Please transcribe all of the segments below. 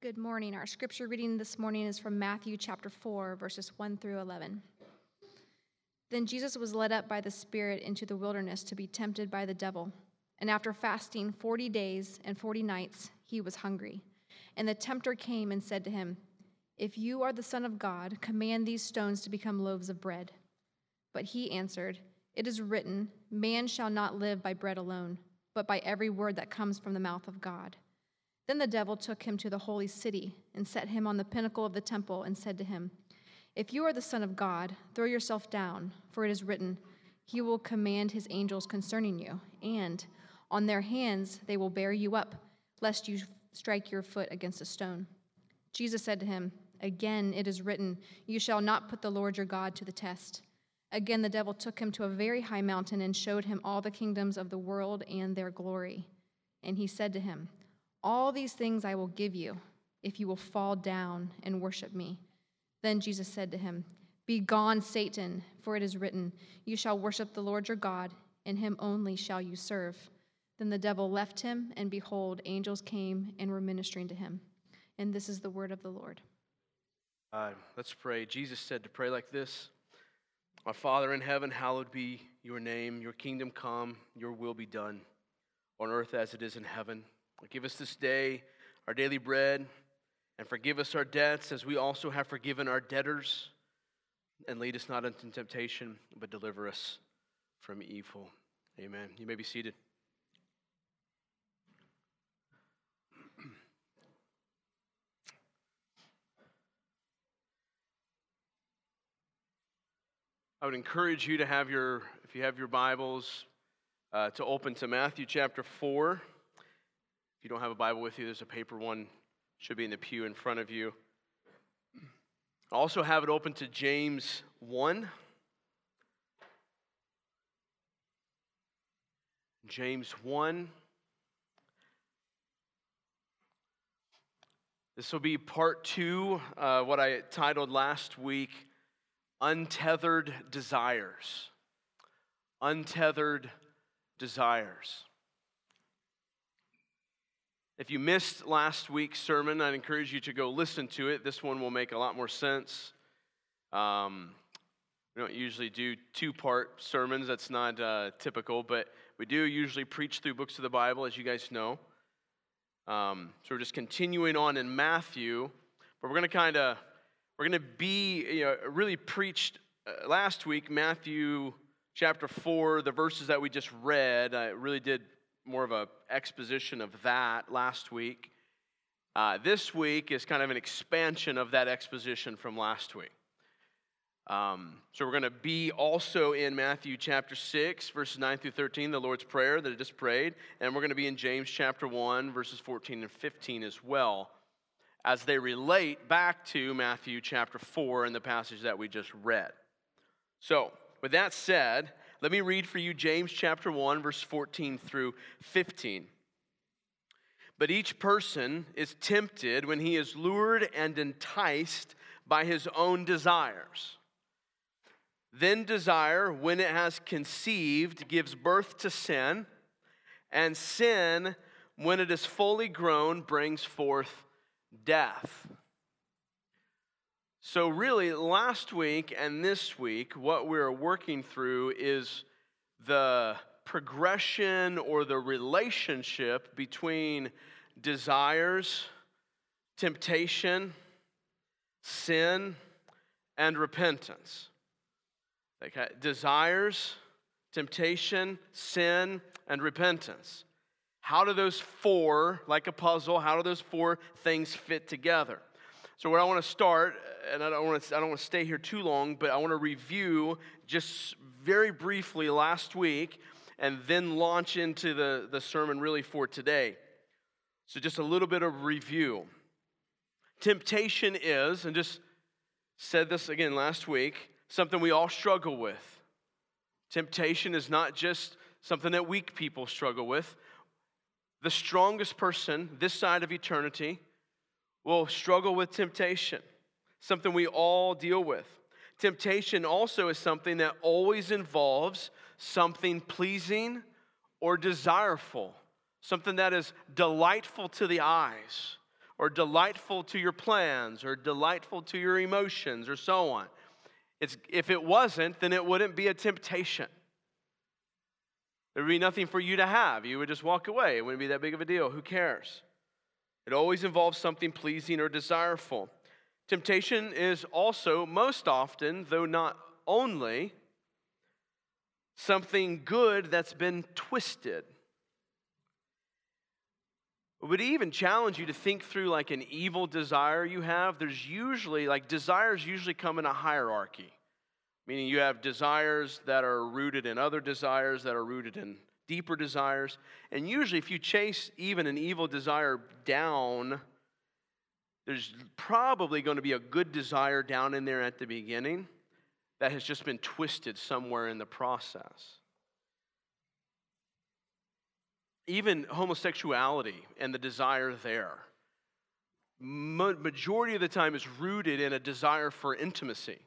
Good morning. Our scripture reading this morning is from Matthew chapter 4, verses 1 through 11. Then Jesus was led up by the Spirit into the wilderness to be tempted by the devil. And after fasting 40 days and 40 nights, he was hungry. And the tempter came and said to him, If you are the Son of God, command these stones to become loaves of bread. But he answered, It is written, Man shall not live by bread alone, but by every word that comes from the mouth of God. Then the devil took him to the holy city and set him on the pinnacle of the temple and said to him, If you are the Son of God, throw yourself down, for it is written, He will command His angels concerning you, and on their hands they will bear you up, lest you strike your foot against a stone. Jesus said to him, Again it is written, You shall not put the Lord your God to the test. Again the devil took him to a very high mountain and showed him all the kingdoms of the world and their glory. And he said to him, all these things I will give you if you will fall down and worship me. Then Jesus said to him, Be gone, Satan, for it is written, You shall worship the Lord your God, and him only shall you serve. Then the devil left him, and behold, angels came and were ministering to him. And this is the word of the Lord. Uh, let's pray. Jesus said to pray like this Our Father in heaven, hallowed be your name. Your kingdom come, your will be done on earth as it is in heaven. Give us this day our daily bread, and forgive us our debts as we also have forgiven our debtors. And lead us not into temptation, but deliver us from evil. Amen. You may be seated. I would encourage you to have your, if you have your Bibles, uh, to open to Matthew chapter 4. If you don't have a Bible with you, there's a paper one, should be in the pew in front of you. Also, have it open to James 1. James 1. This will be part two, uh, what I titled last week Untethered Desires. Untethered Desires. If you missed last week's sermon, I'd encourage you to go listen to it. This one will make a lot more sense. Um, we don't usually do two part sermons, that's not uh, typical, but we do usually preach through books of the Bible, as you guys know. Um, so we're just continuing on in Matthew, but we're going to kind of we're going to be you know, really preached uh, last week Matthew chapter 4 the verses that we just read I really did more of a exposition of that last week. Uh, this week is kind of an expansion of that exposition from last week. Um, so we're going to be also in Matthew chapter 6, verses 9 through 13, the Lord's Prayer that I just prayed. And we're going to be in James chapter 1, verses 14 and 15 as well, as they relate back to Matthew chapter 4 and the passage that we just read. So, with that said, let me read for you James chapter 1, verse 14 through 15. But each person is tempted when he is lured and enticed by his own desires. Then desire, when it has conceived, gives birth to sin, and sin, when it is fully grown, brings forth death. So, really, last week and this week, what we're working through is the progression or the relationship between desires, temptation, sin, and repentance. Okay, desires, temptation, sin, and repentance. How do those four, like a puzzle, how do those four things fit together? So, where I want to start, and I don't want to, I don't want to stay here too long, but I want to review just very briefly last week and then launch into the, the sermon really for today. So, just a little bit of review. Temptation is, and just said this again last week, something we all struggle with. Temptation is not just something that weak people struggle with. The strongest person this side of eternity will struggle with temptation, something we all deal with. Temptation also is something that always involves something pleasing or desireful, something that is delightful to the eyes or delightful to your plans or delightful to your emotions or so on. It's, if it wasn't, then it wouldn't be a temptation. There would be nothing for you to have. You would just walk away. It wouldn't be that big of a deal. Who cares? It always involves something pleasing or desirable. Temptation is also, most often, though not only, something good that's been twisted. Would even challenge you to think through like an evil desire you have. There's usually, like, desires usually come in a hierarchy, meaning you have desires that are rooted in other desires that are rooted in deeper desires. And usually, if you chase even an evil desire down, there's probably going to be a good desire down in there at the beginning that has just been twisted somewhere in the process. even homosexuality and the desire there, majority of the time is rooted in a desire for intimacy,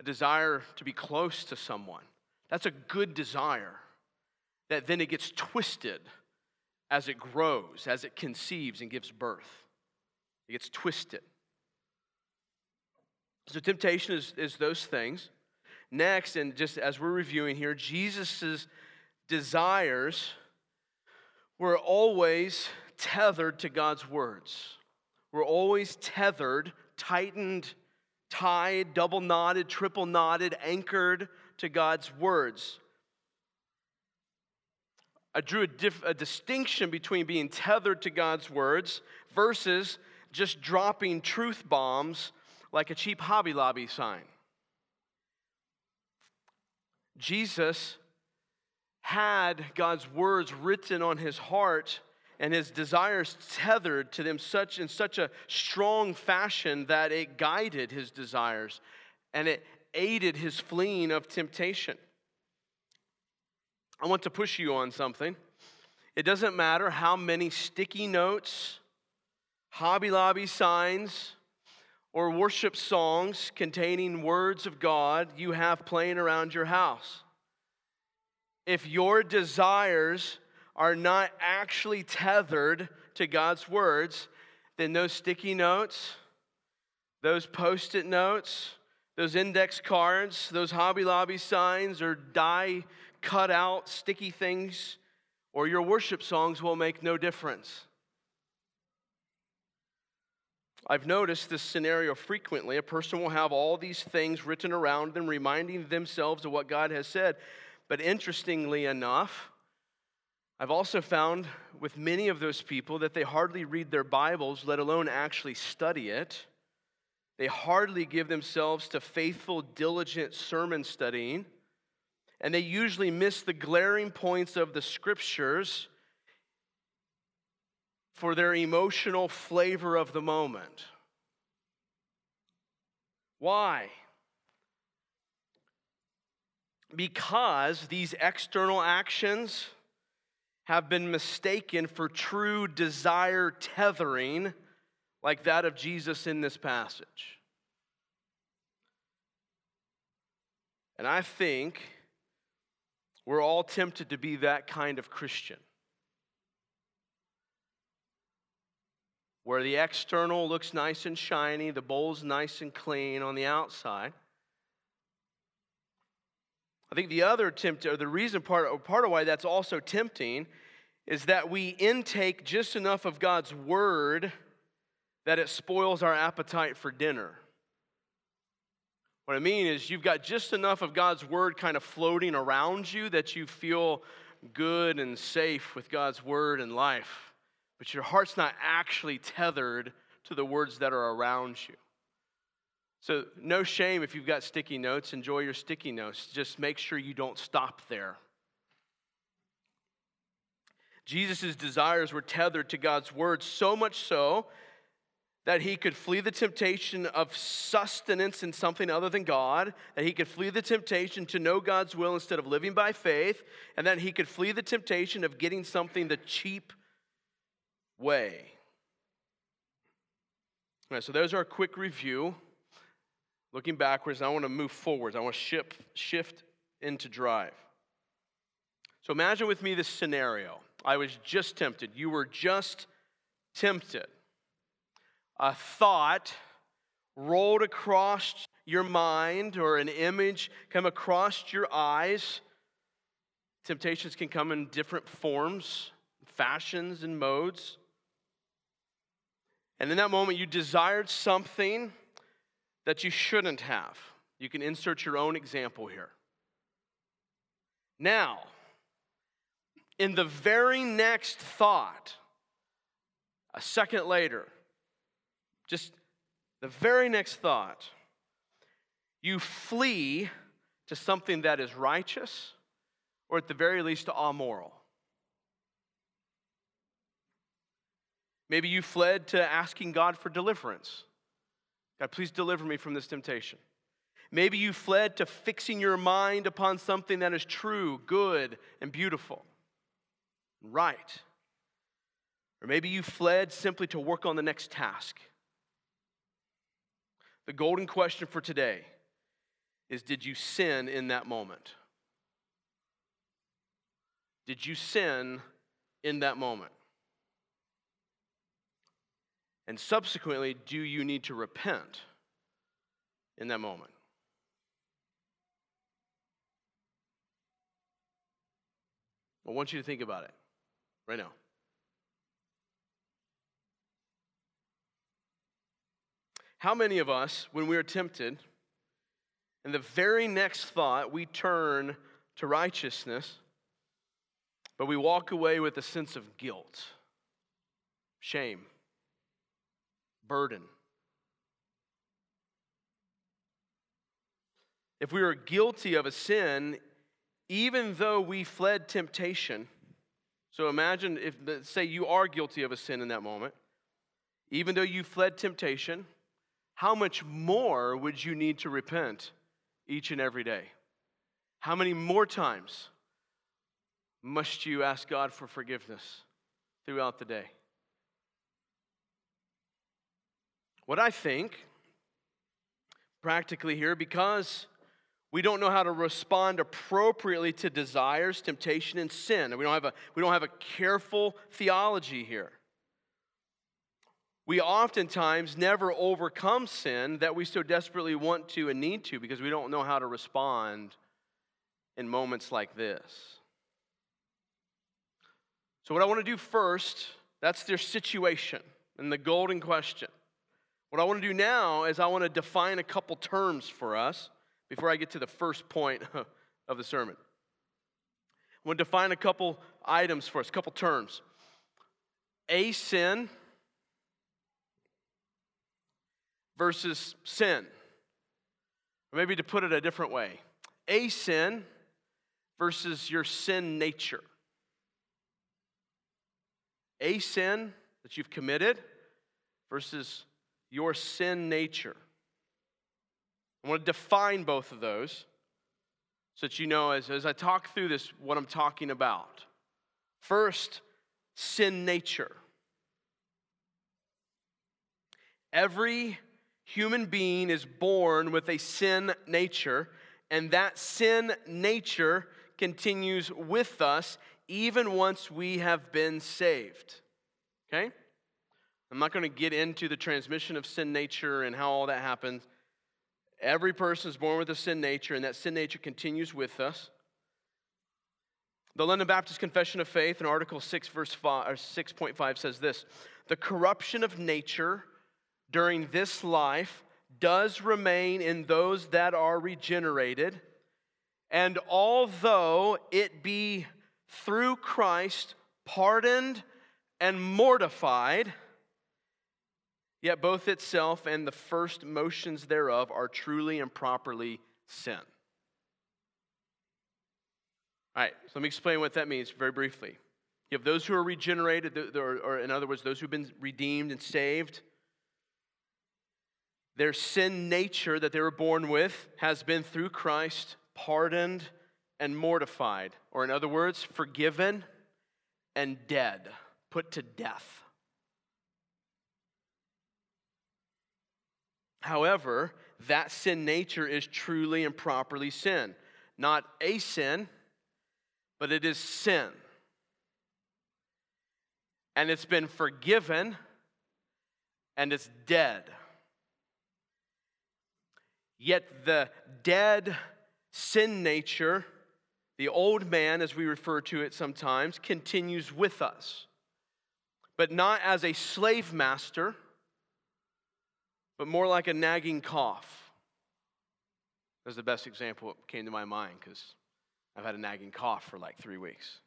a desire to be close to someone. That's a good desire that then it gets twisted as it grows, as it conceives and gives birth. It gets twisted. So, temptation is, is those things. Next, and just as we're reviewing here, Jesus' desires we're always tethered to God's words. We're always tethered, tightened, tied, double knotted, triple knotted, anchored to God's words. I drew a, a, distinction between being tethered to God's words versus just dropping truth bombs like a cheap Hobby Lobby sign. Jesus had God's words written on his heart and his desires tethered to them such in such a strong fashion that it guided his desires and it aided his fleeing of temptation. I want to push you on something. It doesn't matter how many sticky notes, Hobby Lobby signs, or worship songs containing words of God you have playing around your house if your desires are not actually tethered to God's words, then those sticky notes, those post it notes, those index cards, those Hobby Lobby signs, or die cut out sticky things, or your worship songs will make no difference. I've noticed this scenario frequently. A person will have all these things written around them, reminding themselves of what God has said. But interestingly enough, I've also found with many of those people that they hardly read their Bibles, let alone actually study it. They hardly give themselves to faithful, diligent sermon studying. And they usually miss the glaring points of the scriptures for their emotional flavor of the moment. Why? because these external actions have been mistaken for true desire tethering, like that of Jesus in this passage. And I think we're all tempted to be that kind of Christian. Where the external looks nice and shiny, the bowl's nice and clean on the outside. I think the other tempt, or the reason part, or part of why that's also tempting, is that we intake just enough of God's word that it spoils our appetite for dinner. What I mean is, you've got just enough of God's word kind of floating around you that you feel good and safe with God's word and life, but your heart's not actually tethered to the words that are around you. So, no shame if you've got sticky notes. Enjoy your sticky notes. Just make sure you don't stop there. Jesus' desires were tethered to God's word, so much so that he could flee the temptation of sustenance in something other than God, that he could flee the temptation to know God's will instead of living by faith, and that he could flee the temptation of getting something the cheap way. All right, so there's our quick review looking backwards, I want to move forwards. I want to shift, shift into drive. So imagine with me this scenario. I was just tempted. You were just tempted. A thought rolled across your mind or an image come across your eyes. Temptations can come in different forms, fashions, and modes. And in that moment, you desired something that you shouldn't have. You can insert your own example here. Now, in the very next thought, a second later, just the very next thought, you flee to something that is righteous or at the very least to amoral. Maybe you fled to asking God for deliverance. God, please deliver me from this temptation. Maybe you fled to fixing your mind upon something that is true, good, and beautiful, right. Or maybe you fled simply to work on the next task. The golden question for today is Did you sin in that moment? Did you sin in that moment? And subsequently, do you need to repent in that moment? I want you to think about it right now. How many of us, when we are tempted, in the very next thought, we turn to righteousness, but we walk away with a sense of guilt, shame, burden? If we are guilty of a sin, even though we fled temptation, so imagine if, say, you are guilty of a sin in that moment, even though you fled temptation, how much more would you need to repent each and every day? How many more times must you ask God for forgiveness throughout the day? What I think, practically here, because we don't know how to respond appropriately to desires, temptation, and sin. We don't have a, we don't have a careful theology here. We oftentimes never overcome sin that we so desperately want to and need to because we don't know how to respond in moments like this. So, what I want to do first, that's their situation and the golden question. What I want to do now is I want to define a couple terms for us before I get to the first point of the sermon. I want to define a couple items for us, a couple terms. A sin versus sin. Or maybe to put it a different way, a sin versus your sin nature. A sin that you've committed versus your sin nature. I want to define both of those so that you know as, as I talk through this what I'm talking about. First, sin nature. Every human being is born with a sin nature, and that sin nature continues with us even once we have been saved. Okay? I'm not going to get into the transmission of sin nature and how all that happens. Every person is born with a sin nature, and that sin nature continues with us. The London Baptist Confession of Faith in Article 6, verse 5, or 6.5 says this The corruption of nature during this life does remain in those that are regenerated, and although it be through Christ pardoned and mortified, Yet both itself and the first motions thereof are truly and properly sin. All right, so let me explain what that means very briefly. You have those who are regenerated, or in other words, those who've been redeemed and saved. Their sin nature that they were born with has been through Christ pardoned and mortified, or in other words, forgiven and dead, put to death. However, that sin nature is truly and properly sin. Not a sin, but it is sin. And it's been forgiven and it's dead. Yet the dead sin nature, the old man, as we refer to it sometimes, continues with us. But not as a slave master, but more like a nagging cough. That's the best example that came to my mind because I've had a nagging cough for like three weeks.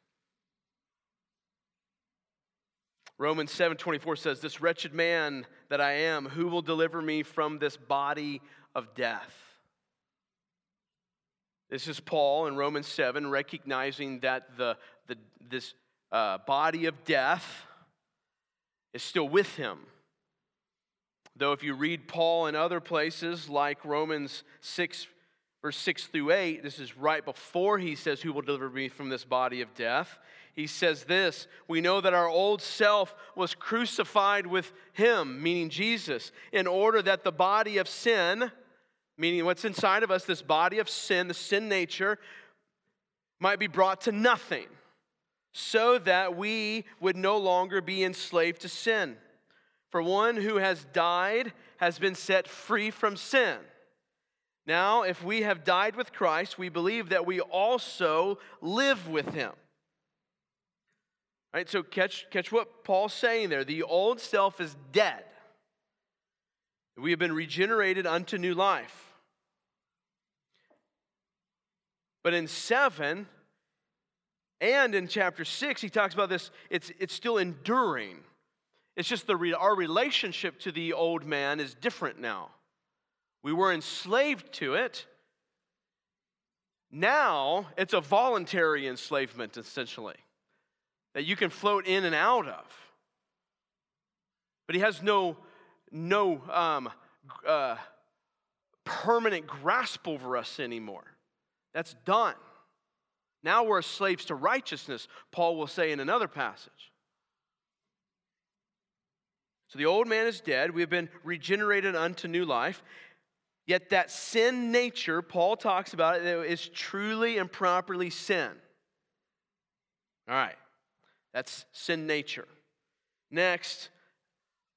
Romans 7:24 says, "This wretched man that I am, who will deliver me from this body of death?" This is Paul in Romans 7 recognizing that the, the, this uh, body of death is still with him. Though, if you read Paul in other places like Romans 6, verse 6 through 8, this is right before he says, Who will deliver me from this body of death? He says this We know that our old self was crucified with him, meaning Jesus, in order that the body of sin, meaning what's inside of us, this body of sin, the sin nature, might be brought to nothing, so that we would no longer be enslaved to sin. For one who has died has been set free from sin. Now, if we have died with Christ, we believe that we also live with him. Right? So catch, catch what Paul's saying there. The old self is dead. We have been regenerated unto new life. But in 7 and in chapter 6, he talks about this, it's, it's still enduring. It's just the, our relationship to the old man is different now. We were enslaved to it. Now it's a voluntary enslavement, essentially that you can float in and out of. But he has no, no um, uh, permanent grasp over us anymore. That's done. Now we're slaves to righteousness, Paul will say in another passage. So the old man is dead. We have been regenerated unto new life. Yet that sin nature, Paul talks about it, is truly and properly sin. All right. That's sin nature. Next,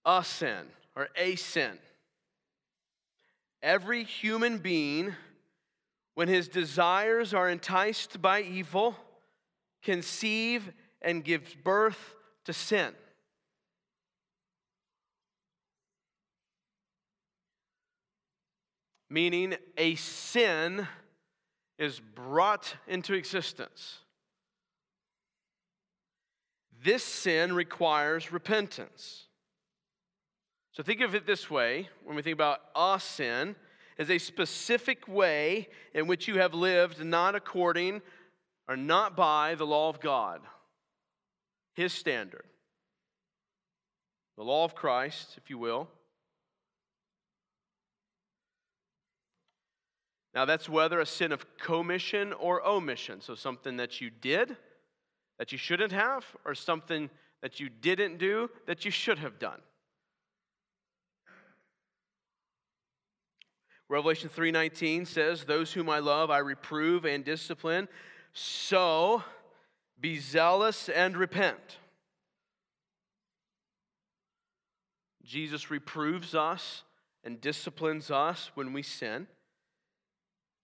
a sin or a sin. Every human being, when his desires are enticed by evil, conceive and gives birth to sin. Meaning, a sin is brought into existence. This sin requires repentance. So think of it this way when we think about a sin, as a specific way in which you have lived not according or not by the law of God, His standard. The law of Christ, if you will. Now, that's whether a sin of commission or omission. So, something that you did that you shouldn't have or something that you didn't do that you should have done. Revelation 3:19 says, "Those whom I love I reprove and discipline, so be zealous and repent." Jesus reproves us and disciplines us when we sin.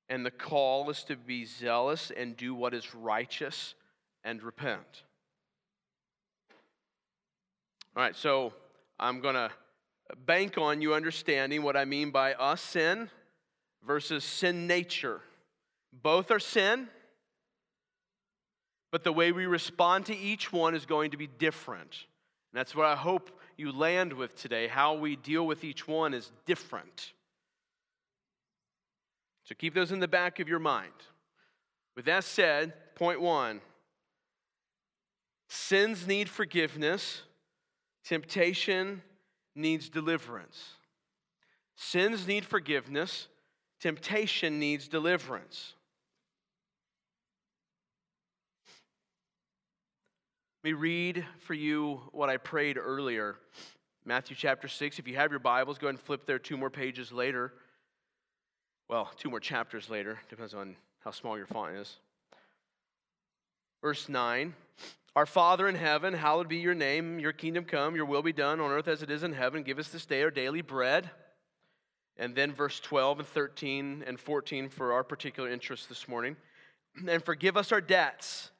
And the call is to be zealous and do what is righteous and repent. All right, so I'm going to bank on you understanding what I mean by us sin versus sin nature. Both are sin, but the way we respond to each one is going to be different. And that's what I hope you land with today. How we deal with each one is different. So keep those in the back of your mind. With that said, point one Sins need forgiveness, temptation needs deliverance. Sins need forgiveness, temptation needs deliverance. Let me read for you what I prayed earlier. Matthew chapter 6. If you have your Bibles, go ahead and flip there two more pages later. Well, two more chapters later, depends on how small your font is. Verse 9 Our Father in heaven, hallowed be your name, your kingdom come, your will be done on earth as it is in heaven. Give us this day our daily bread. And then verse 12 and 13 and 14 for our particular interest this morning. And forgive us our debts,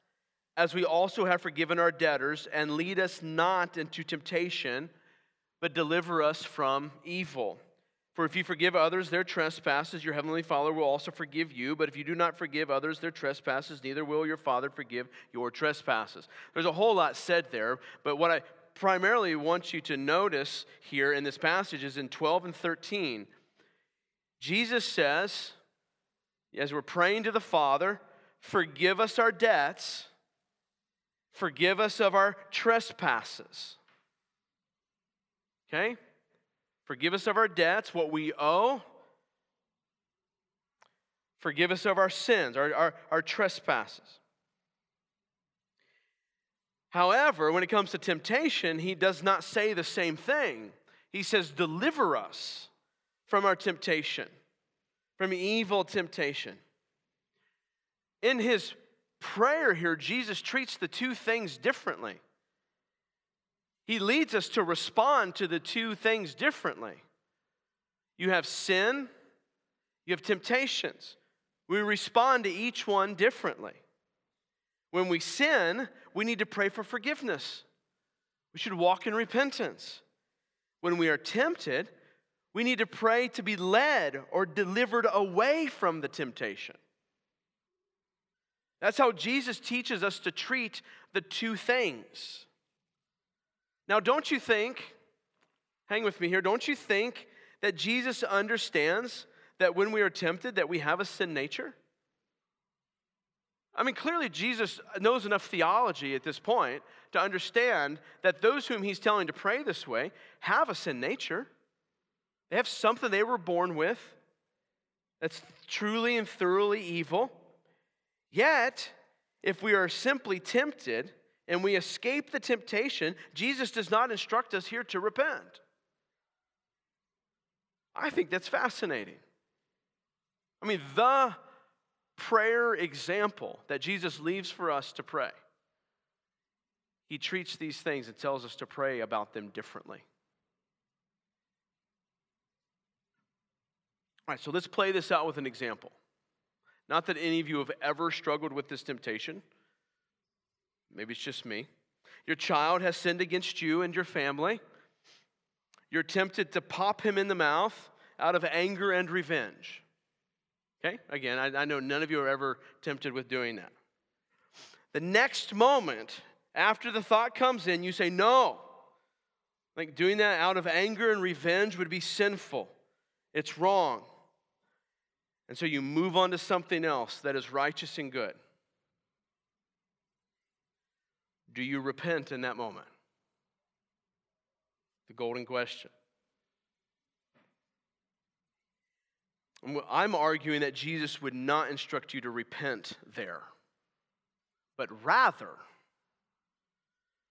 as we also have forgiven our debtors, and lead us not into temptation, but deliver us from evil. For if you forgive others their trespasses, your heavenly Father will also forgive you. But if you do not forgive others their trespasses, neither will your Father forgive your trespasses. There's a whole lot said there, but what I primarily want you to notice here in this passage is in 12 and 13. Jesus says, as we're praying to the Father, forgive us our debts, forgive us of our trespasses. Okay? Forgive us of our debts, what we owe. Forgive us of our sins, our, our, our trespasses. However, when it comes to temptation, he does not say the same thing. He says, Deliver us from our temptation, from evil temptation. In his prayer here, Jesus treats the two things differently. He leads us to respond to the two things differently. You have sin, you have temptations. We respond to each one differently. When we sin, we need to pray for forgiveness. We should walk in repentance. When we are tempted, we need to pray to be led or delivered away from the temptation. That's how Jesus teaches us to treat the two things. Now, don't you think, hang with me here, don't you think that Jesus understands that when we are tempted that we have a sin nature? I mean, clearly Jesus knows enough theology at this point to understand that those whom he's telling to pray this way have a sin nature. They have something they were born with that's truly and thoroughly evil. Yet, if we are simply tempted, and we escape the temptation, Jesus does not instruct us here to repent. I think that's fascinating. I mean, the prayer example that Jesus leaves for us to pray, he treats these things and tells us to pray about them differently. All right, so let's play this out with an example. Not that any of you have ever struggled with this temptation. Maybe it's just me. Your child has sinned against you and your family. You're tempted to pop him in the mouth out of anger and revenge. Okay? Again, I, I know none of you are ever tempted with doing that. The next moment, after the thought comes in, you say, No. Like doing that out of anger and revenge would be sinful. It's wrong. And so you move on to something else that is righteous and good. Do you repent in that moment? The golden question. I'm arguing that Jesus would not instruct you to repent there, but rather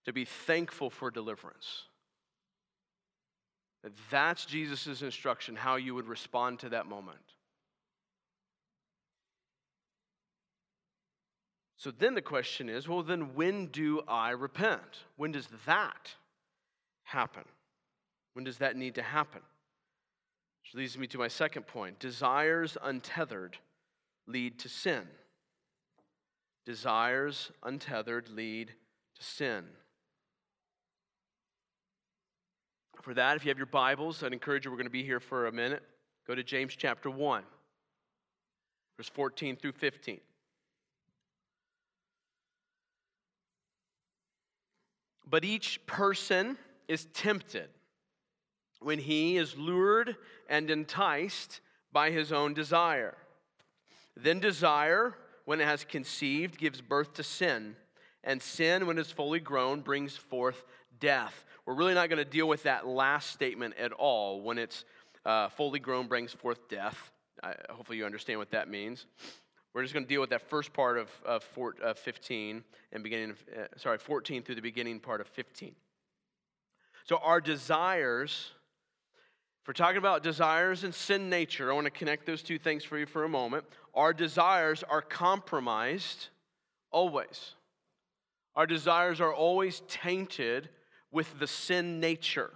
to be thankful for deliverance. That that's Jesus' instruction, how you would respond to that moment. So then the question is well, then when do I repent? When does that happen? When does that need to happen? Which leads me to my second point desires untethered lead to sin. Desires untethered lead to sin. For that, if you have your Bibles, I'd encourage you, we're going to be here for a minute. Go to James chapter 1, verse 14 through 15. But each person is tempted when he is lured and enticed by his own desire. Then desire, when it has conceived, gives birth to sin. And sin, when it's fully grown, brings forth death. We're really not going to deal with that last statement at all. When it's uh, fully grown, brings forth death. I, hopefully, you understand what that means. We're just going to deal with that first part of, of, four, of 15 and beginning of, uh, sorry, 14 through the beginning part of 15. So, our desires, if we're talking about desires and sin nature, I want to connect those two things for you for a moment. Our desires are compromised always. Our desires are always tainted with the sin nature,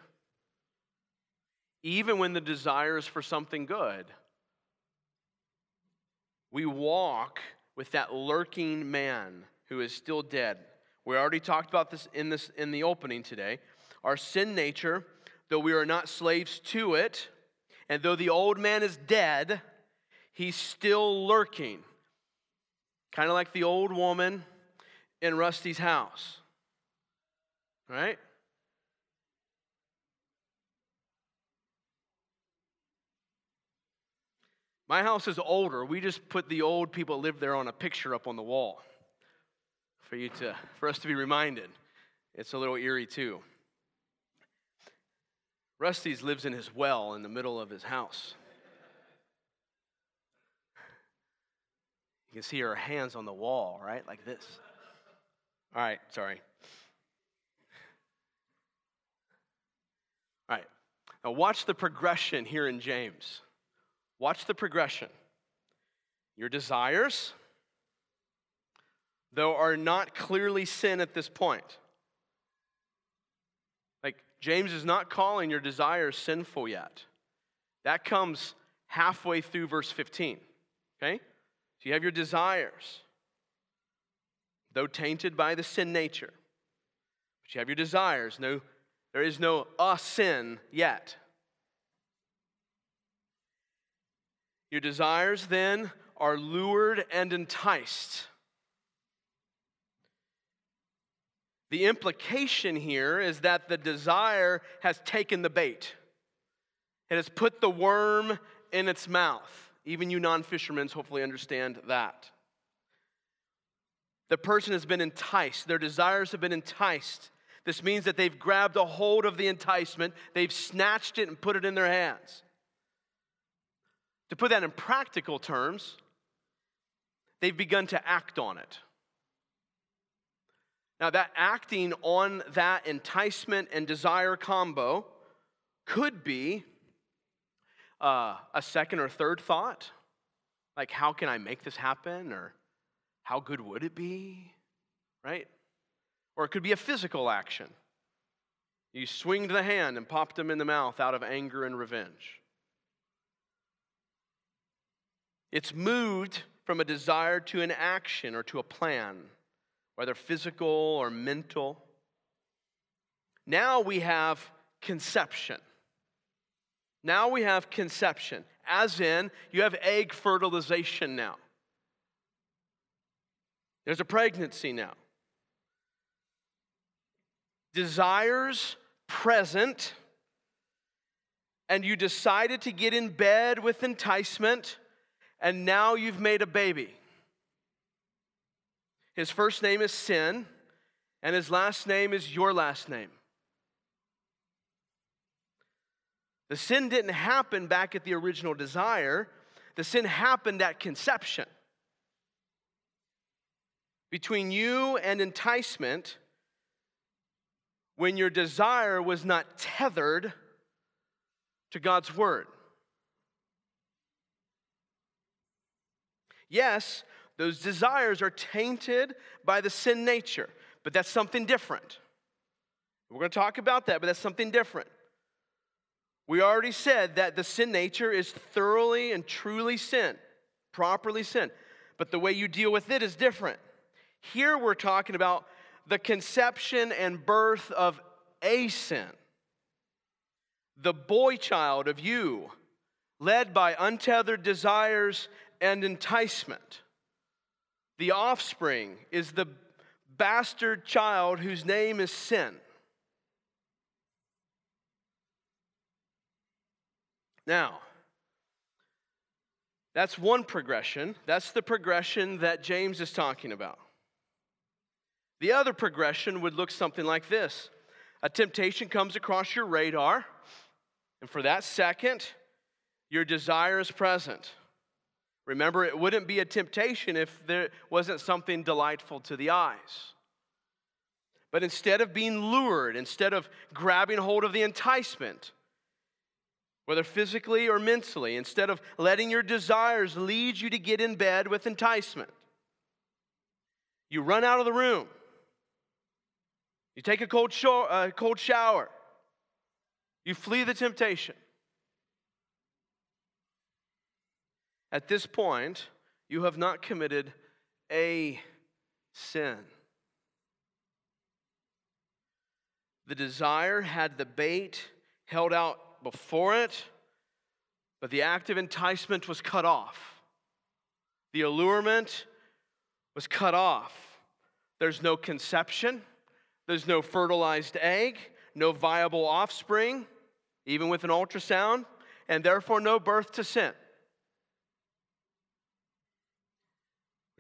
even when the desire is for something good. We walk with that lurking man who is still dead. We already talked about this in, this in the opening today. Our sin nature, though we are not slaves to it, and though the old man is dead, he's still lurking. Kind of like the old woman in Rusty's house. Right? My house is older. We just put the old people that lived there on a picture up on the wall for you to for us to be reminded. It's a little eerie too. Rusty's lives in his well in the middle of his house. You can see her hands on the wall, right? Like this. All right, sorry. All right. Now watch the progression here in James. Watch the progression. Your desires, though, are not clearly sin at this point. Like, James is not calling your desires sinful yet. That comes halfway through verse 15. Okay? So you have your desires, though tainted by the sin nature. But you have your desires. No, there is no a sin yet. Your desires then are lured and enticed. The implication here is that the desire has taken the bait. It has put the worm in its mouth. Even you non fishermen hopefully understand that. The person has been enticed, their desires have been enticed. This means that they've grabbed a hold of the enticement, they've snatched it and put it in their hands. To put that in practical terms, they've begun to act on it. Now, that acting on that enticement and desire combo could be uh, a second or third thought, like, how can I make this happen? Or how good would it be? Right? Or it could be a physical action. You swinged the hand and popped them in the mouth out of anger and revenge. It's moved from a desire to an action or to a plan whether physical or mental. Now we have conception. Now we have conception, as in you have egg fertilization now. There's a pregnancy now. Desires present, and you decided to get in bed with enticement, and now you've made a baby. His first name is Sin, and his last name is your last name. The sin didn't happen back at the original desire, the sin happened at conception. Between you and enticement, when your desire was not tethered to God's word. Yes, those desires are tainted by the sin nature, but that's something different. We're going to talk about that, but that's something different. We already said that the sin nature is thoroughly and truly sin, properly sin, but the way you deal with it is different. Here we're talking about the conception and birth of a sin, the boy child of you, led by untethered desires and enticement. The offspring is the bastard child whose name is sin. Now, that's one progression. That's the progression that James is talking about. The other progression would look something like this a temptation comes across your radar, and for that second, your desire is present. Remember, it wouldn't be a temptation if there wasn't something delightful to the eyes. But instead of being lured, instead of grabbing hold of the enticement, whether physically or mentally, instead of letting your desires lead you to get in bed with enticement, you run out of the room You take a cold, uh, cold shower. You flee the temptation. At this point, you have not committed a sin. The desire had the bait held out before it, but the act of enticement was cut off. The allurement was cut off. There's no conception, there's no fertilized egg, no viable offspring, even with an ultrasound, and therefore no birth to sin.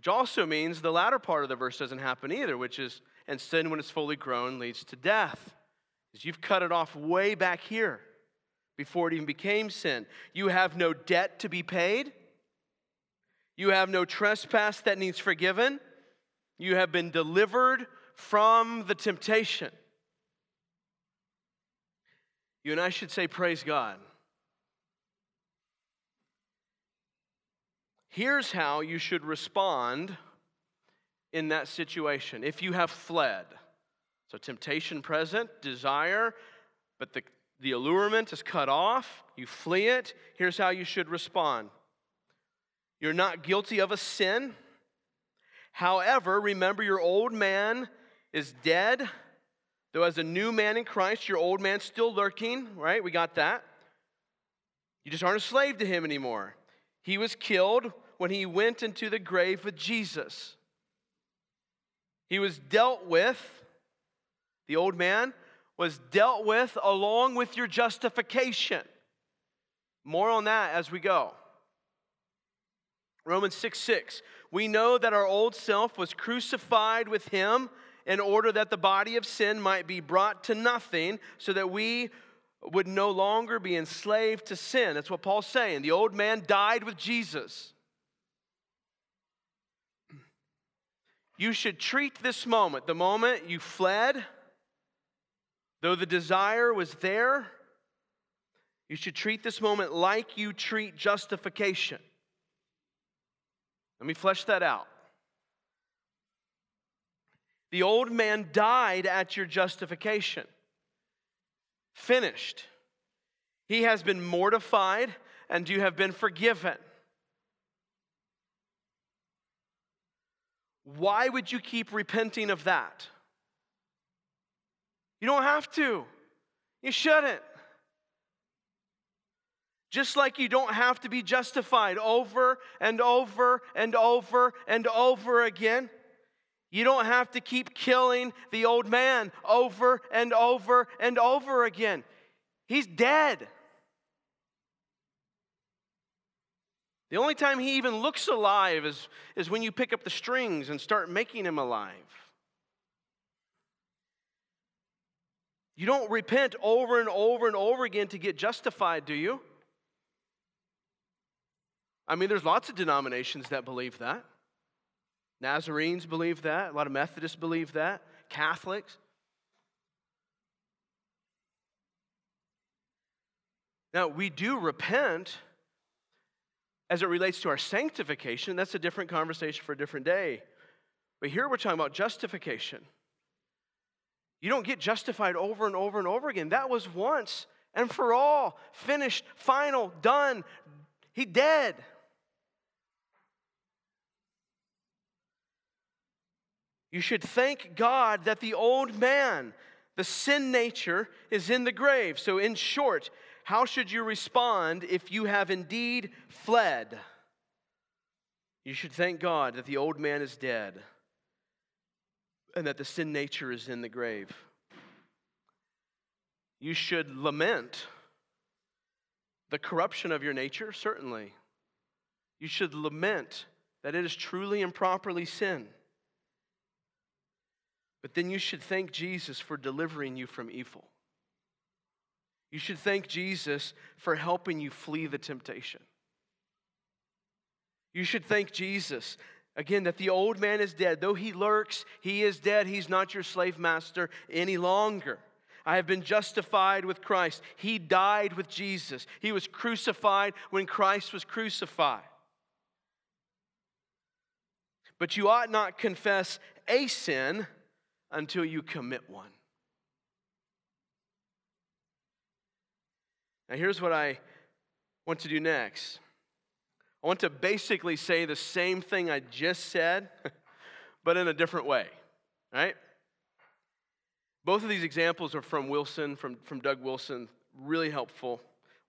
Which also means the latter part of the verse doesn't happen either, which is, and sin, when it's fully grown, leads to death. Because you've cut it off way back here before it even became sin. You have no debt to be paid. You have no trespass that needs forgiven. You have been delivered from the temptation. You and I should say, Praise God. Here's how you should respond in that situation if you have fled. So, temptation present, desire, but the, the allurement is cut off, you flee it. Here's how you should respond you're not guilty of a sin. However, remember your old man is dead. Though, as a new man in Christ, your old man's still lurking, right? We got that. You just aren't a slave to him anymore. He was killed when he went into the grave with Jesus. He was dealt with, the old man was dealt with along with your justification. More on that as we go. Romans 6 6. We know that our old self was crucified with him in order that the body of sin might be brought to nothing, so that we would no longer be enslaved to sin. That's what Paul's saying. The old man died with Jesus. You should treat this moment, the moment you fled, though the desire was there, you should treat this moment like you treat justification. Let me flesh that out. The old man died at your justification. Finished. He has been mortified and you have been forgiven. Why would you keep repenting of that? You don't have to. You shouldn't. Just like you don't have to be justified over and over and over and over again. You don't have to keep killing the old man over and over and over again. He's dead. The only time he even looks alive is, is when you pick up the strings and start making him alive. You don't repent over and over and over again to get justified, do you? I mean, there's lots of denominations that believe that. Nazarenes believe that. A lot of Methodists believe that. Catholics. Now, we do repent as it relates to our sanctification. That's a different conversation for a different day. But here we're talking about justification. You don't get justified over and over and over again. That was once and for all, finished, final, done. He dead. You should thank God that the old man, the sin nature, is in the grave. So, in short, how should you respond if you have indeed fled? You should thank God that the old man is dead and that the sin nature is in the grave. You should lament the corruption of your nature, certainly. You should lament that it is truly and properly sin. But then you should thank Jesus for delivering you from evil. You should thank Jesus for helping you flee the temptation. You should thank Jesus, again, that the old man is dead. Though he lurks, he is dead. He's not your slave master any longer. I have been justified with Christ. He died with Jesus. He was crucified when Christ was crucified. But you ought not confess a sin until you commit one. Now, here's what I want to do next I want to basically say the same thing I just said, but in a different way, right? Both of these examples are from Wilson, from, from Doug Wilson, really helpful.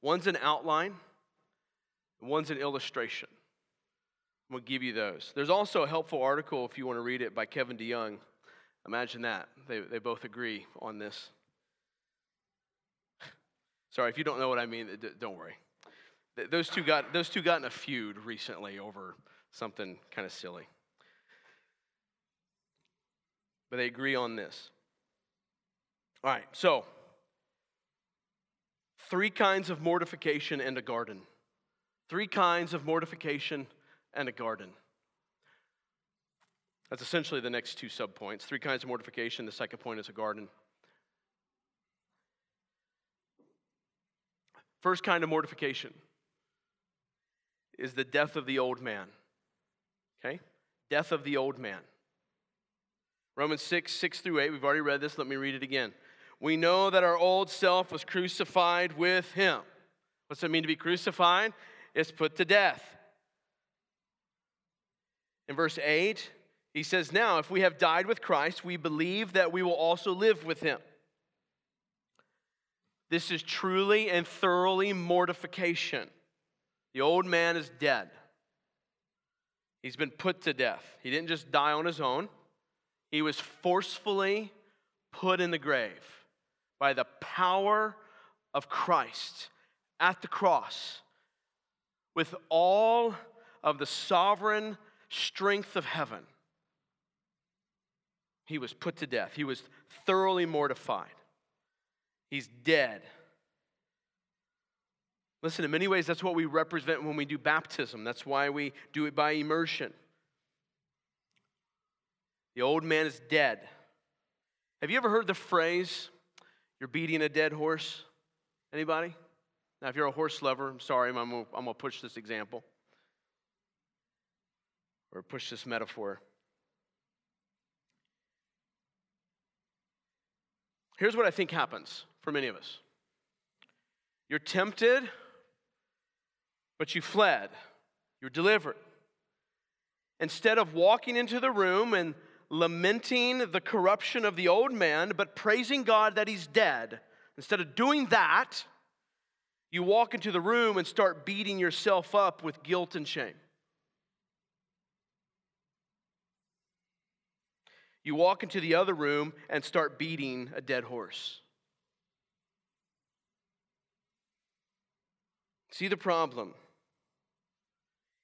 One's an outline, one's an illustration. I'm going to give you those. There's also a helpful article, if you want to read it, by Kevin DeYoung Imagine that. They, they both agree on this. Sorry, if you don't know what I mean, don't worry. Those two got, those two got in a feud recently over something kind of silly. But they agree on this. All right, so three kinds of mortification and a garden. Three kinds of mortification and a garden. That's essentially the next two subpoints. Three kinds of mortification. The second point is a garden. First kind of mortification is the death of the old man. Okay? Death of the old man. Romans 6, 6 through 8, we've already read this. Let me read it again. We know that our old self was crucified with him. What's it mean to be crucified? It's put to death. In verse 8, he says, Now, if we have died with Christ, we believe that we will also live with him. This is truly and thoroughly mortification. The old man is dead. He's been put to death. He didn't just die on his own, he was forcefully put in the grave by the power of Christ at the cross with all of the sovereign strength of heaven. He was put to death. He was thoroughly mortified. He's dead. Listen, in many ways, that's what we represent when we do baptism. That's why we do it by immersion. The old man is dead. Have you ever heard the phrase, you're beating a dead horse? Anybody? Now, if you're a horse lover, I'm sorry, I'm going to push this example or push this metaphor. Here's what I think happens for many of us you're tempted, but you fled, you're delivered. Instead of walking into the room and lamenting the corruption of the old man, but praising God that he's dead, instead of doing that, you walk into the room and start beating yourself up with guilt and shame. You walk into the other room and start beating a dead horse. See the problem?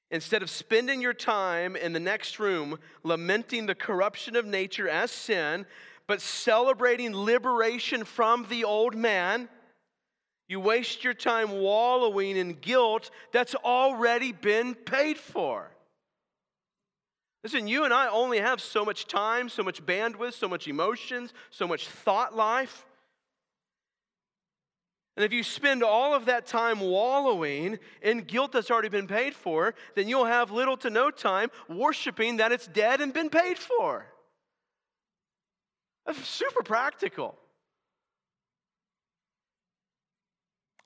Instead of spending your time in the next room lamenting the corruption of nature as sin, but celebrating liberation from the old man, you waste your time wallowing in guilt that's already been paid for. Listen, you and I only have so much time, so much bandwidth, so much emotions, so much thought life. And if you spend all of that time wallowing in guilt that's already been paid for, then you'll have little to no time worshiping that it's dead and been paid for. That's super practical.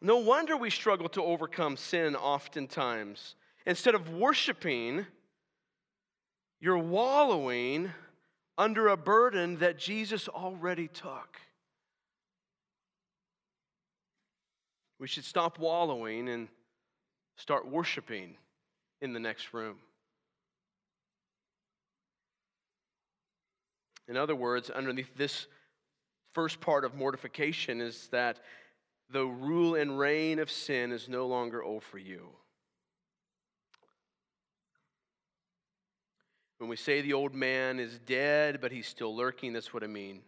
No wonder we struggle to overcome sin oftentimes. Instead of worshiping, you're wallowing under a burden that Jesus already took. We should stop wallowing and start worshiping in the next room. In other words, underneath this first part of mortification is that the rule and reign of sin is no longer over you. When we say the old man is dead, but he's still lurking, that's what I mean.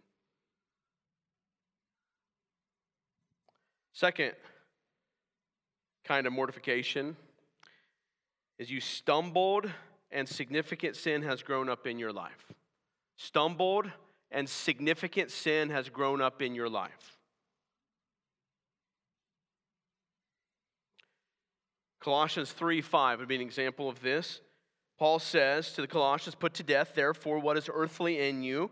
Second kind of mortification is you stumbled and significant sin has grown up in your life. Stumbled and significant sin has grown up in your life. Colossians 3 5 would be an example of this. Paul says to the Colossians, Put to death, therefore, what is earthly in you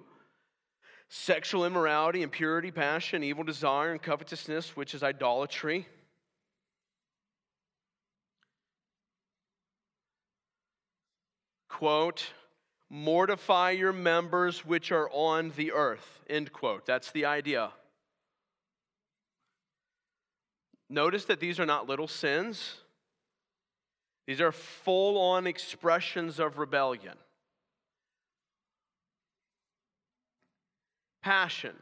sexual immorality, impurity, passion, evil desire, and covetousness, which is idolatry. Quote, mortify your members which are on the earth, end quote. That's the idea. Notice that these are not little sins these are full on expressions of rebellion. Passion,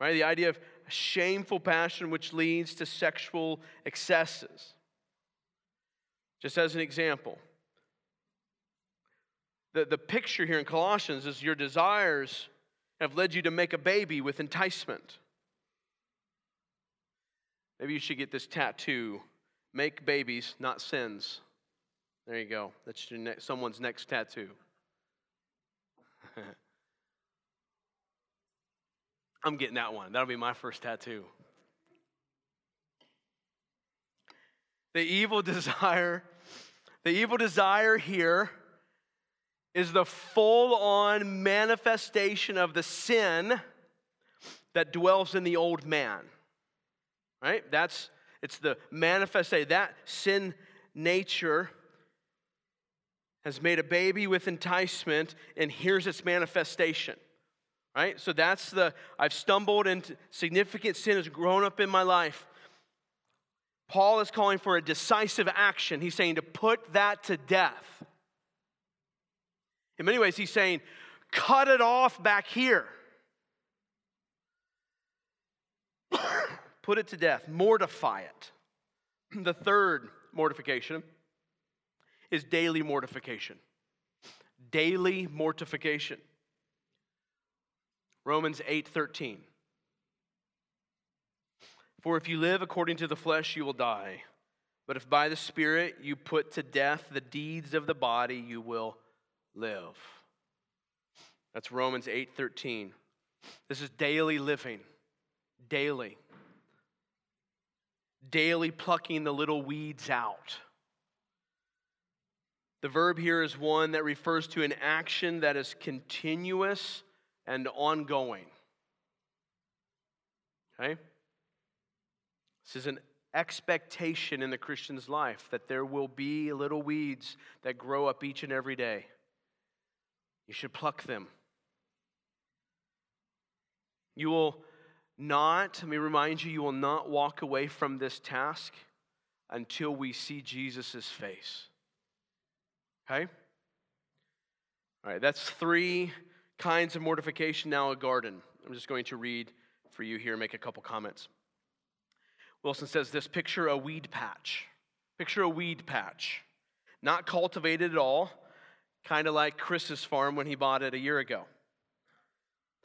right? The idea of shameful passion which leads to sexual excesses. Just as an example, the, the picture here in Colossians is your desires have led you to make a baby with enticement. Maybe you should get this tattoo make babies, not sins. There you go. That's ne- someone's next tattoo. I'm getting that one. That'll be my first tattoo. The evil desire, the evil desire here is the full on manifestation of the sin that dwells in the old man. Right? That's it's the manifestation. That sin nature has made a baby with enticement, and here's its manifestation. Right? So that's the I've stumbled into significant sin has grown up in my life. Paul is calling for a decisive action. He's saying to put that to death. In many ways, he's saying, cut it off back here. Put it to death, mortify it. The third mortification is daily mortification. Daily mortification. Romans 8:13. For if you live according to the flesh, you will die. But if by the Spirit you put to death the deeds of the body, you will live. That's Romans 8:13. This is daily living. Daily. Daily plucking the little weeds out. The verb here is one that refers to an action that is continuous and ongoing. Okay? This is an expectation in the Christian's life that there will be little weeds that grow up each and every day. You should pluck them. You will not, let me remind you, you will not walk away from this task until we see Jesus' face. Okay? All right, that's three kinds of mortification. Now, a garden. I'm just going to read for you here, make a couple comments. Wilson says this picture a weed patch. Picture a weed patch. Not cultivated at all, kind of like Chris's farm when he bought it a year ago.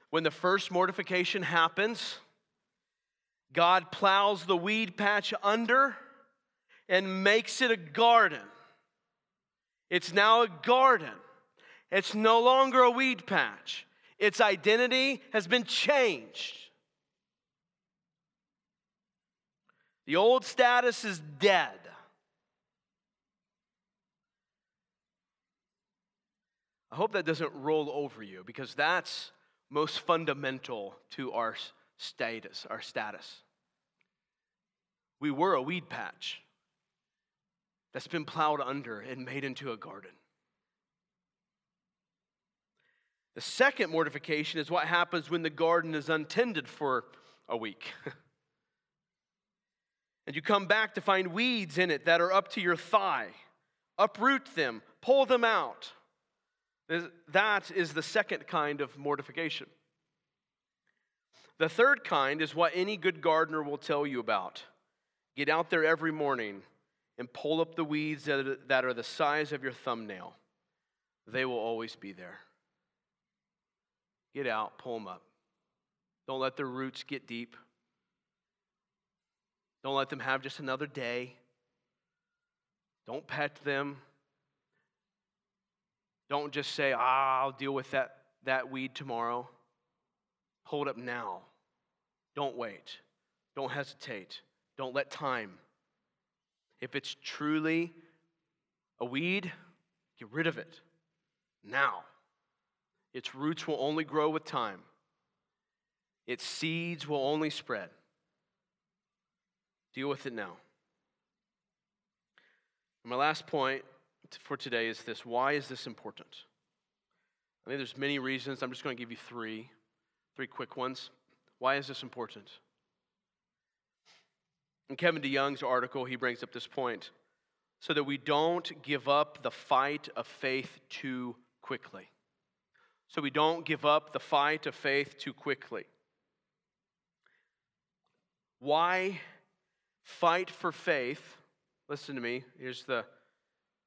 When the first mortification happens, God plows the weed patch under and makes it a garden. It's now a garden. It's no longer a weed patch. Its identity has been changed. The old status is dead. I hope that doesn't roll over you because that's most fundamental to our status, our status. We were a weed patch that's been plowed under and made into a garden. The second mortification is what happens when the garden is untended for a week. and you come back to find weeds in it that are up to your thigh. Uproot them, pull them out. That is the second kind of mortification. The third kind is what any good gardener will tell you about. Get out there every morning and pull up the weeds that are the size of your thumbnail. They will always be there. Get out, pull them up. Don't let their roots get deep. Don't let them have just another day. Don't pet them. Don't just say, ah, I'll deal with that, that weed tomorrow. Hold up now. Don't wait. Don't hesitate. Don't let time. If it's truly a weed, get rid of it now. Its roots will only grow with time, its seeds will only spread. Deal with it now. my last point for today is this why is this important? I think there's many reasons. I'm just going to give you three, three quick ones. Why is this important? In Kevin DeYoung's article, he brings up this point so that we don't give up the fight of faith too quickly. So we don't give up the fight of faith too quickly. Why fight for faith? Listen to me. Here's the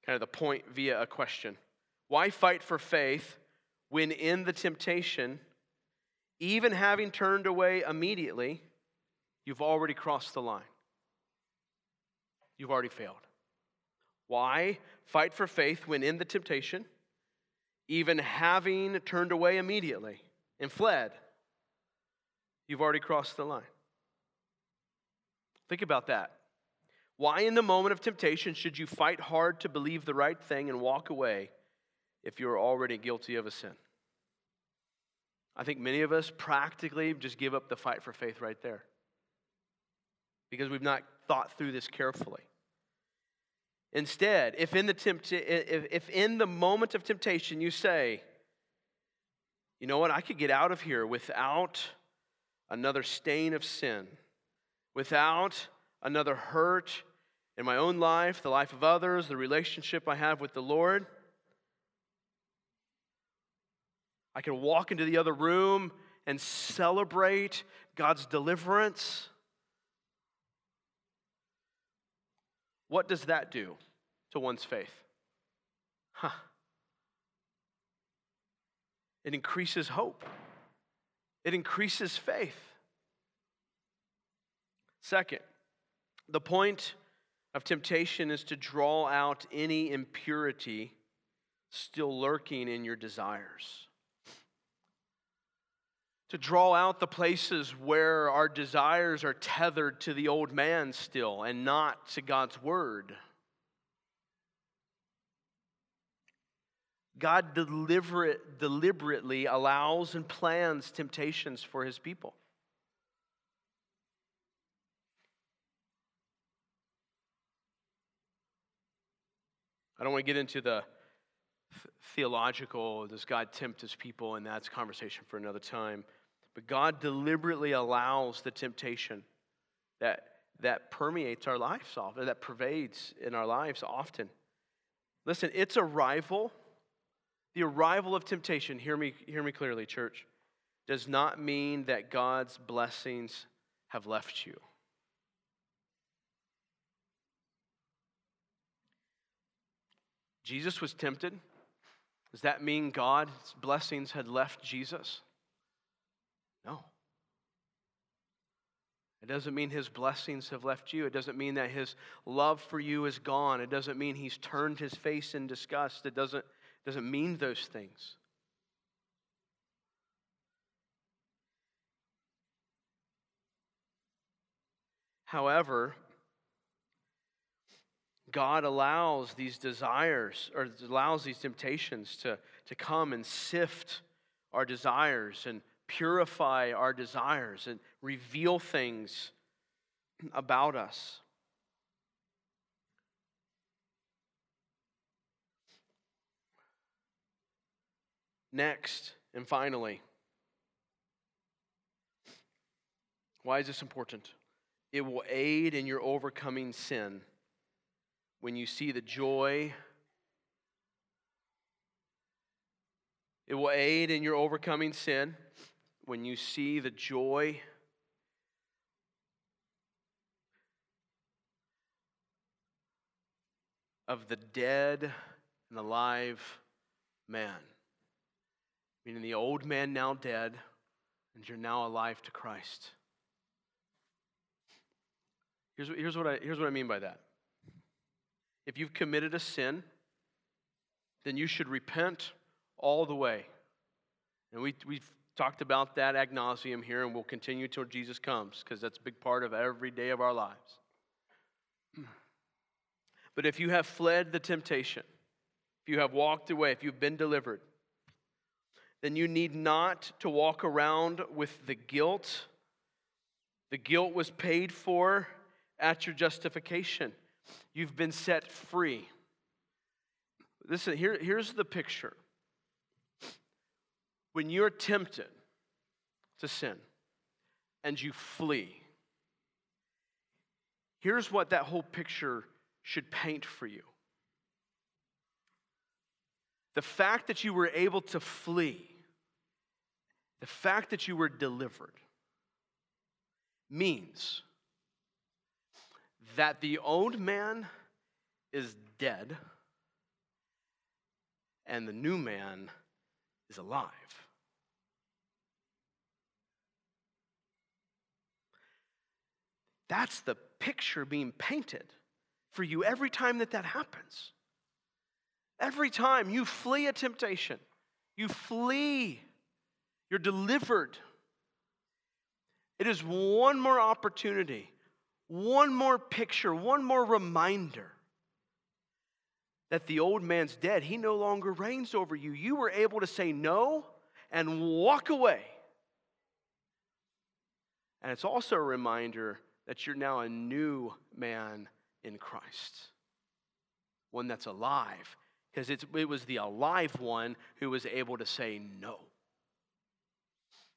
kind of the point via a question. Why fight for faith when in the temptation, even having turned away immediately, you've already crossed the line? You've already failed. Why fight for faith when in the temptation, even having turned away immediately and fled? You've already crossed the line. Think about that. Why, in the moment of temptation, should you fight hard to believe the right thing and walk away if you're already guilty of a sin? I think many of us practically just give up the fight for faith right there because we've not thought through this carefully. Instead, if in the, tempt- if, if in the moment of temptation you say, you know what, I could get out of here without another stain of sin, without another hurt in my own life, the life of others, the relationship I have with the Lord. I can walk into the other room and celebrate God's deliverance. What does that do to one's faith? Huh. It increases hope, it increases faith. Second, the point of temptation is to draw out any impurity still lurking in your desires. To draw out the places where our desires are tethered to the old man still and not to God's word. God deliberate, deliberately allows and plans temptations for his people. I don't want to get into the theological, does God tempt his people? And that's conversation for another time. But God deliberately allows the temptation that, that permeates our lives often, that pervades in our lives often. Listen, its arrival, the arrival of temptation, hear me, hear me clearly, church, does not mean that God's blessings have left you. Jesus was tempted. Does that mean God's blessings had left Jesus? No. It doesn't mean his blessings have left you. It doesn't mean that his love for you is gone. It doesn't mean he's turned his face in disgust. It doesn't, doesn't mean those things. However, God allows these desires or allows these temptations to, to come and sift our desires and purify our desires and reveal things about us. Next, and finally, why is this important? It will aid in your overcoming sin when you see the joy. It will aid in your overcoming sin when you see the joy. Of the dead and alive man. Meaning the old man now dead, and you're now alive to Christ. Here's, here's, what, I, here's what I mean by that. If you've committed a sin, then you should repent all the way. And we, we've talked about that ad nauseum here, and we'll continue till Jesus comes, because that's a big part of every day of our lives. But if you have fled the temptation, if you have walked away, if you've been delivered, then you need not to walk around with the guilt. The guilt was paid for at your justification. You've been set free. Listen, here, here's the picture. When you're tempted to sin and you flee, here's what that whole picture should paint for you. The fact that you were able to flee, the fact that you were delivered, means that the old man is dead and the new man is alive. That's the picture being painted for you every time that that happens. Every time you flee a temptation, you flee, you're delivered. It is one more opportunity, one more picture, one more reminder that the old man's dead. He no longer reigns over you. You were able to say no and walk away. And it's also a reminder that you're now a new man in Christ, one that's alive, because it was the alive one who was able to say no.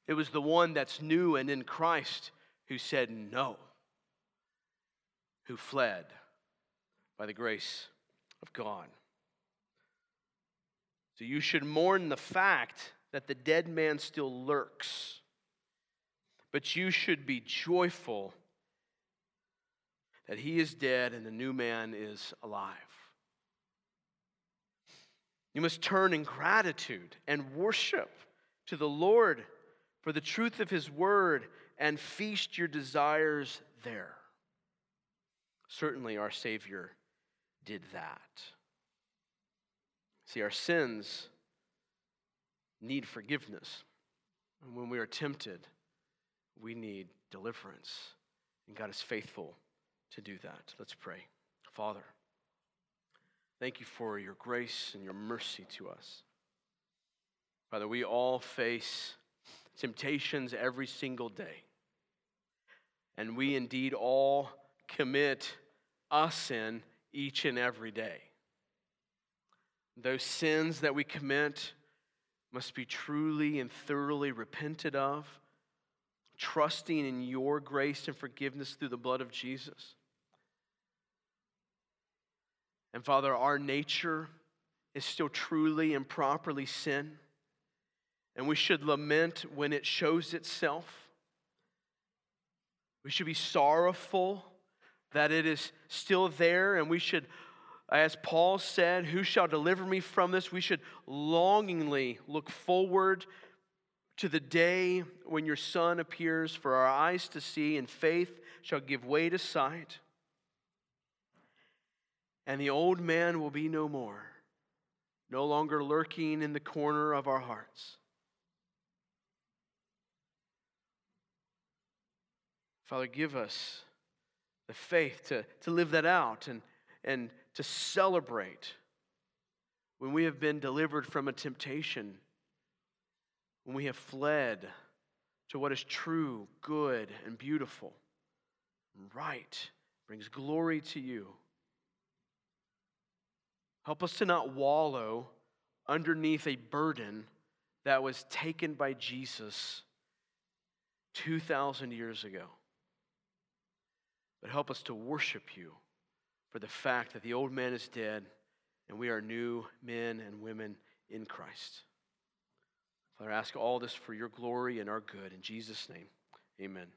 It was the one that's new and in Christ who said no, who fled by the grace of God. So you should mourn the fact that the dead man still lurks, but you should be joyful that he is dead and the new man is alive. You must turn in gratitude and worship to the Lord for the truth of his word and feast your desires there. Certainly, our Savior did that. See, our sins need forgiveness. And when we are tempted, we need deliverance. And God is faithful to do that. Let's pray. Father, thank you for your grace and your mercy to us. Father, we all face temptations every single day. And we indeed all commit a sin each and every day. Those sins that we commit must be truly and thoroughly repented of, trusting in your grace and forgiveness through the blood of Jesus. And Father, our nature is still truly and properly sin. And we should lament when it shows itself. We should be sorrowful that it is still there, and we should, as Paul said, Who shall deliver me from this? We should longingly look forward to the day when your Son appears for our eyes to see, and faith shall give way to sight and the old man will be no more, no longer lurking in the corner of our hearts. Father, give us the faith to, to live that out and, and to celebrate when we have been delivered from a temptation, when we have fled to what is true, good, and beautiful, right, brings glory to you. Help us to not wallow underneath a burden that was taken by Jesus 2,000 years ago. But help us to worship you for the fact that the old man is dead and we are new men and women in Christ. Father, I ask all this for your glory and our good. In Jesus' name, amen.